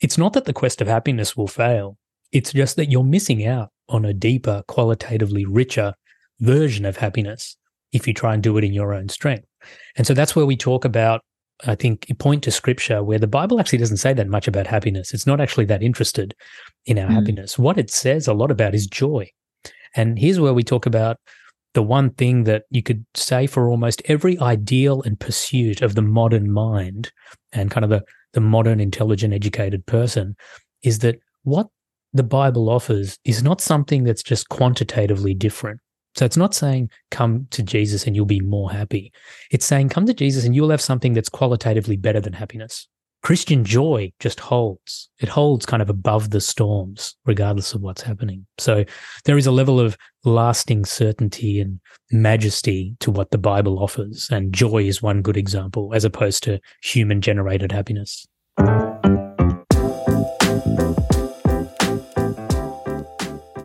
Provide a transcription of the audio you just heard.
it's not that the quest of happiness will fail. It's just that you're missing out on a deeper, qualitatively richer version of happiness if you try and do it in your own strength. And so that's where we talk about, I think, point to scripture where the Bible actually doesn't say that much about happiness. It's not actually that interested in our mm. happiness. What it says a lot about is joy. And here's where we talk about the one thing that you could say for almost every ideal and pursuit of the modern mind and kind of the, the modern, intelligent, educated person is that what the Bible offers is not something that's just quantitatively different. So it's not saying come to Jesus and you'll be more happy. It's saying come to Jesus and you'll have something that's qualitatively better than happiness. Christian joy just holds. It holds kind of above the storms, regardless of what's happening. So there is a level of lasting certainty and majesty to what the Bible offers. And joy is one good example, as opposed to human generated happiness.